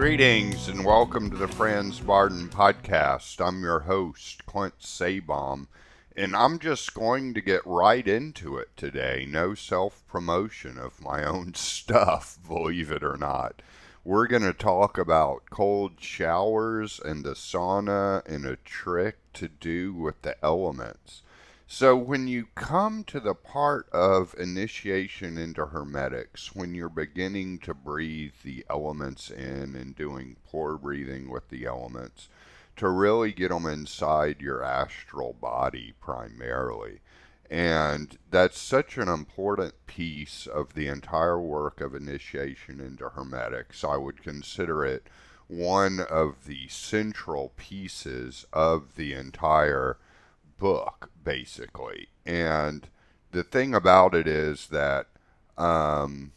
Greetings and welcome to the Franz Bardon podcast. I'm your host, Clint Sabom, and I'm just going to get right into it today. No self promotion of my own stuff, believe it or not. We're going to talk about cold showers and the sauna and a trick to do with the elements. So, when you come to the part of initiation into hermetics, when you're beginning to breathe the elements in and doing pore breathing with the elements, to really get them inside your astral body primarily. And that's such an important piece of the entire work of initiation into hermetics. I would consider it one of the central pieces of the entire book, basically. And the thing about it is that um,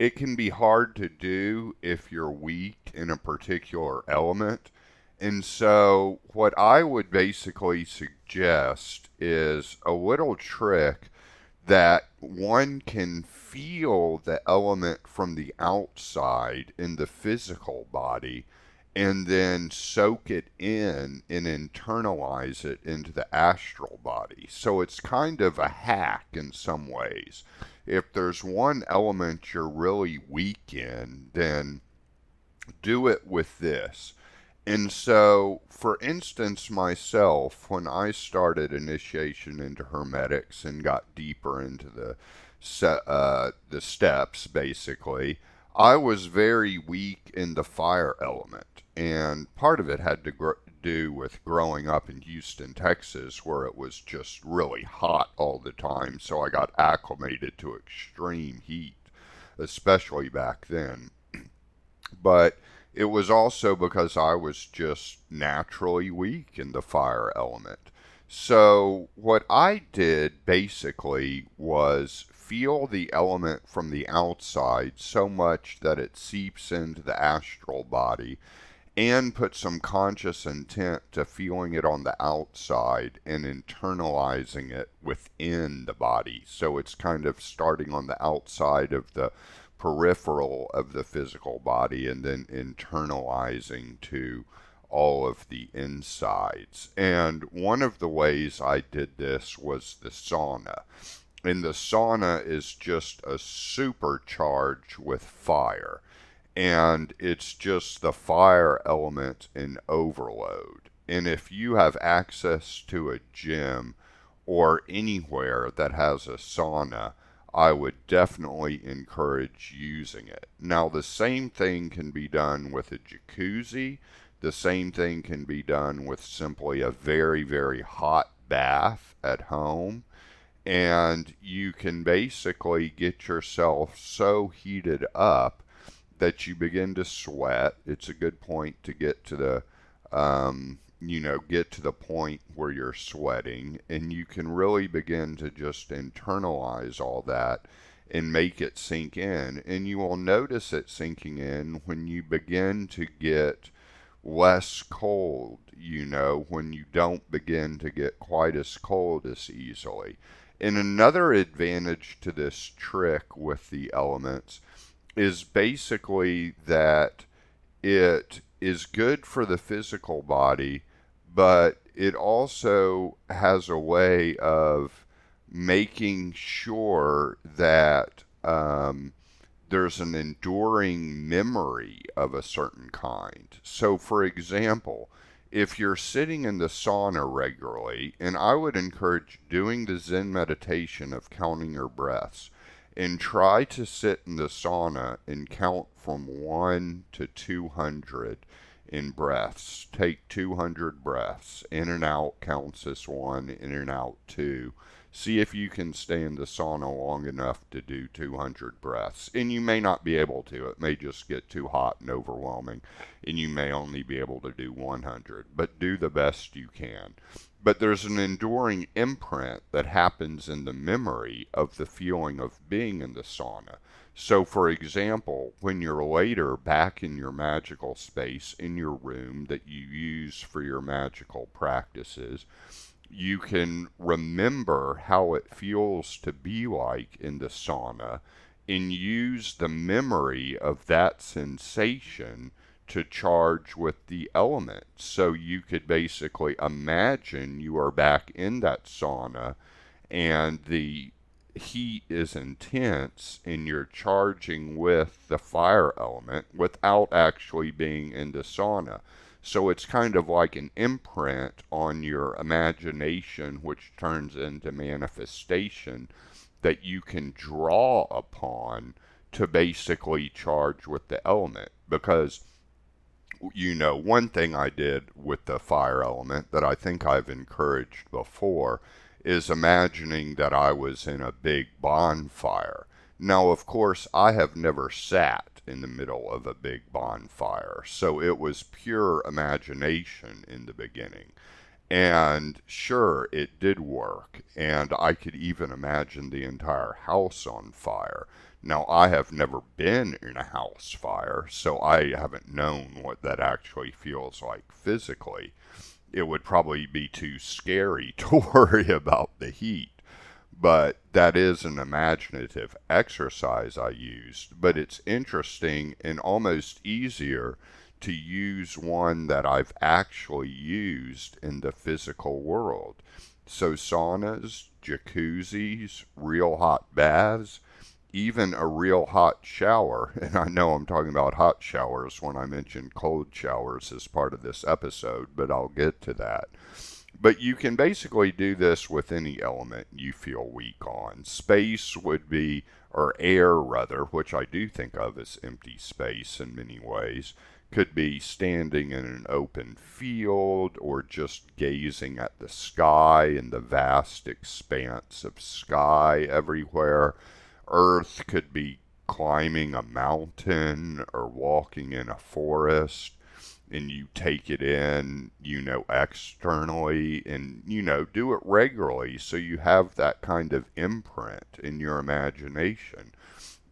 it can be hard to do if you're weak in a particular element. And so, what I would basically suggest is a little trick that one can feel the element from the outside in the physical body and then soak it in and internalize it into the astral body. So it's kind of a hack in some ways. If there's one element you're really weak in, then do it with this. And so, for instance, myself, when I started initiation into Hermetics and got deeper into the uh, the steps, basically, I was very weak in the fire element and part of it had to gr- do with growing up in Houston, Texas, where it was just really hot all the time. So I got acclimated to extreme heat, especially back then. but it was also because I was just naturally weak in the fire element. So, what I did basically was feel the element from the outside so much that it seeps into the astral body and put some conscious intent to feeling it on the outside and internalizing it within the body. So it's kind of starting on the outside of the peripheral of the physical body and then internalizing to all of the insides. And one of the ways I did this was the sauna. And the sauna is just a supercharge with fire and it's just the fire element in overload. And if you have access to a gym or anywhere that has a sauna, I would definitely encourage using it. Now, the same thing can be done with a jacuzzi. The same thing can be done with simply a very, very hot bath at home. And you can basically get yourself so heated up that you begin to sweat. It's a good point to get to the, um, you know, get to the point where you're sweating, and you can really begin to just internalize all that and make it sink in. And you will notice it sinking in when you begin to get less cold, you know, when you don't begin to get quite as cold as easily. And another advantage to this trick with the elements is basically that it is good for the physical body, but it also has a way of making sure that um, there's an enduring memory of a certain kind. So, for example, if you're sitting in the sauna regularly, and I would encourage doing the Zen meditation of counting your breaths and try to sit in the sauna and count from 1 to 200 in breaths. Take 200 breaths. In and out counts as 1, in and out 2. See if you can stay in the sauna long enough to do 200 breaths. And you may not be able to. It may just get too hot and overwhelming, and you may only be able to do 100. But do the best you can but there's an enduring imprint that happens in the memory of the feeling of being in the sauna. So, for example, when you're later back in your magical space in your room that you use for your magical practices, you can remember how it feels to be like in the sauna and use the memory of that sensation to charge with the element. So you could basically imagine you are back in that sauna and the heat is intense and you're charging with the fire element without actually being in the sauna. So it's kind of like an imprint on your imagination, which turns into manifestation that you can draw upon to basically charge with the element. Because, you know, one thing I did with the fire element that I think I've encouraged before is imagining that I was in a big bonfire. Now, of course, I have never sat in the middle of a big bonfire, so it was pure imagination in the beginning. And sure, it did work, and I could even imagine the entire house on fire. Now, I have never been in a house fire, so I haven't known what that actually feels like physically it would probably be too scary to worry about the heat. But that is an imaginative exercise I used. But it's interesting and almost easier to use one that I've actually used in the physical world. So, saunas, jacuzzis, real hot baths, even a real hot shower, and I know I'm talking about hot showers when I mention cold showers as part of this episode, but I'll get to that. But you can basically do this with any element you feel weak on. Space would be, or air rather, which I do think of as empty space in many ways, could be standing in an open field or just gazing at the sky and the vast expanse of sky everywhere Earth could be climbing a mountain or walking in a forest and you take it in, you know, externally and, you know, do it regularly so you have that kind of imprint in your imagination.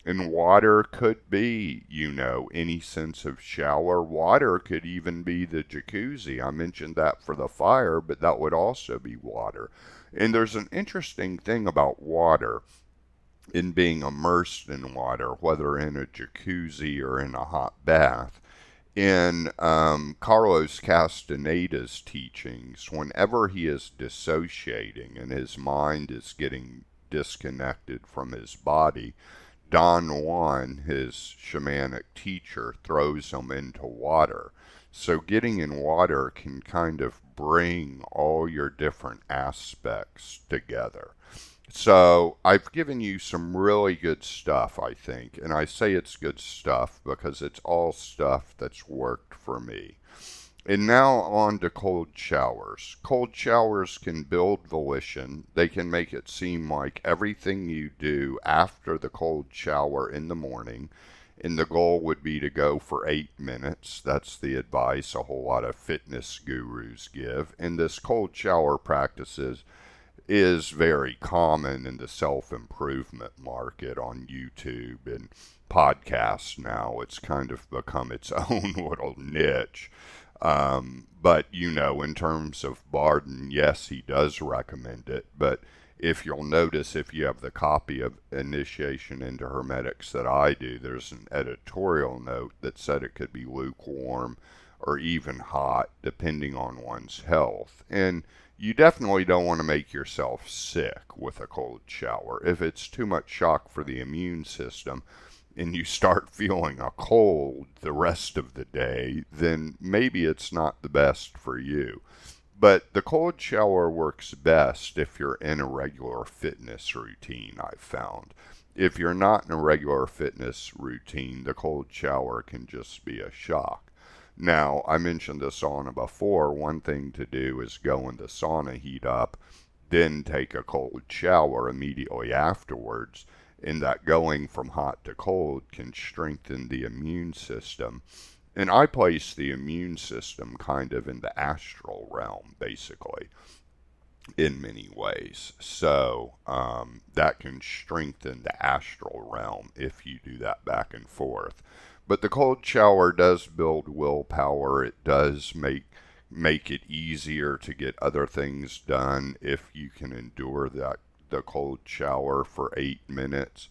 And water could be, you know, any sense of shower. Water could even be the jacuzzi. I mentioned that for the fire, but that would also be water. And there's an interesting thing about water in being immersed in water, whether in a jacuzzi or in a hot bath. In um, Carlos Castaneda's teachings, whenever he is dissociating and his mind is getting disconnected from his body, Don Juan, his shamanic teacher, throws him into water. So getting in water can kind of bring all your different aspects together. So I've given you some really good stuff, I think. And I say it's good stuff because it's all stuff that's worked for me. And now on to cold showers. Cold showers can build volition. They can make it seem like everything you do after the cold shower in the morning, and the goal would be to go for eight minutes. That's the advice a whole lot of fitness gurus give. And this cold shower practices is very common in the self improvement market on YouTube and podcasts now. It's kind of become its own little niche. Um, but, you know, in terms of Bardon, yes, he does recommend it. But if you'll notice, if you have the copy of Initiation into Hermetics that I do, there's an editorial note that said it could be lukewarm or even hot, depending on one's health. And you definitely don't want to make yourself sick with a cold shower. If it's too much shock for the immune system and you start feeling a cold the rest of the day, then maybe it's not the best for you. But the cold shower works best if you're in a regular fitness routine, I've found. If you're not in a regular fitness routine, the cold shower can just be a shock. Now, I mentioned the sauna before. One thing to do is go in the sauna, heat up, then take a cold shower immediately afterwards. And that going from hot to cold can strengthen the immune system. And I place the immune system kind of in the astral realm, basically, in many ways. So um, that can strengthen the astral realm if you do that back and forth. But the cold shower does build willpower. It does make make it easier to get other things done if you can endure that the cold shower for 8 minutes.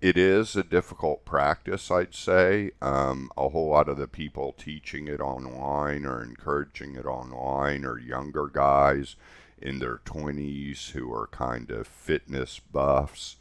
it is a difficult practice, I'd say. Um, a whole lot of the people teaching it online or encouraging it online are younger guys in their 20s who are kind of fitness buffs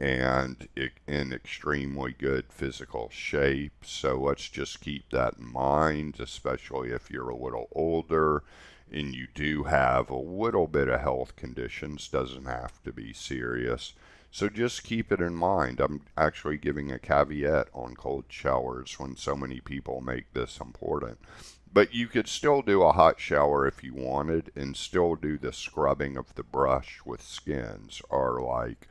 and in extremely good physical shape. So let's just keep that in mind, especially if you're a little older and you do have a little bit of health conditions, doesn't have to be serious. So just keep it in mind. I'm actually giving a caveat on cold showers when so many people make this important. But you could still do a hot shower if you wanted and still do the scrubbing of the brush with skins or like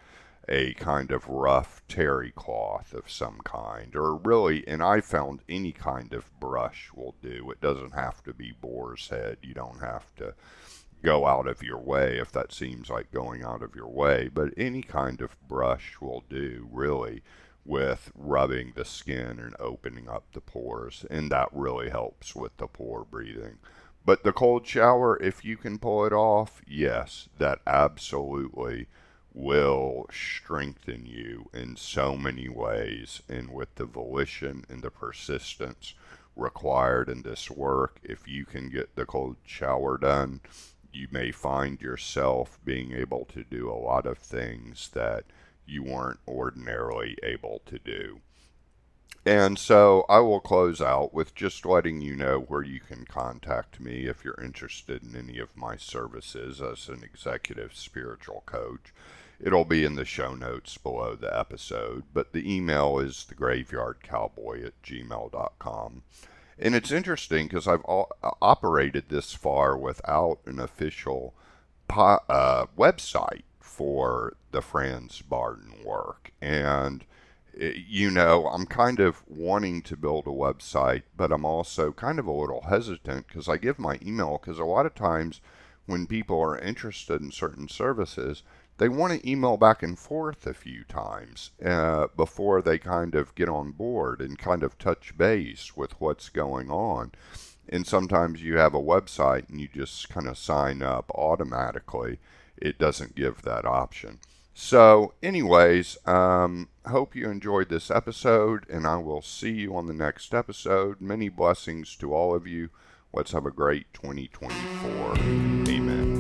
a kind of rough terry cloth of some kind, or really, and I found any kind of brush will do. It doesn't have to be boar's head. You don't have to go out of your way if that seems like going out of your way, but any kind of brush will do, really, with rubbing the skin and opening up the pores, and that really helps with the pore breathing. But the cold shower, if you can pull it off, yes, that absolutely will strengthen you in so many ways and with the volition and the persistence required in this work if you can get the cold shower done you may find yourself being able to do a lot of things that you weren't ordinarily able to do and so I will close out with just letting you know where you can contact me if you're interested in any of my services as an executive spiritual coach. It'll be in the show notes below the episode, but the email is thegraveyardcowboy at gmail.com. And it's interesting because I've operated this far without an official po- uh, website for the Franz Bardon work. And, you know, I'm kind of wanting to build a website, but I'm also kind of a little hesitant because I give my email because a lot of times when people are interested in certain services, they want to email back and forth a few times uh, before they kind of get on board and kind of touch base with what's going on. And sometimes you have a website and you just kind of sign up automatically. It doesn't give that option. So, anyways, um, hope you enjoyed this episode, and I will see you on the next episode. Many blessings to all of you. Let's have a great 2024. Amen.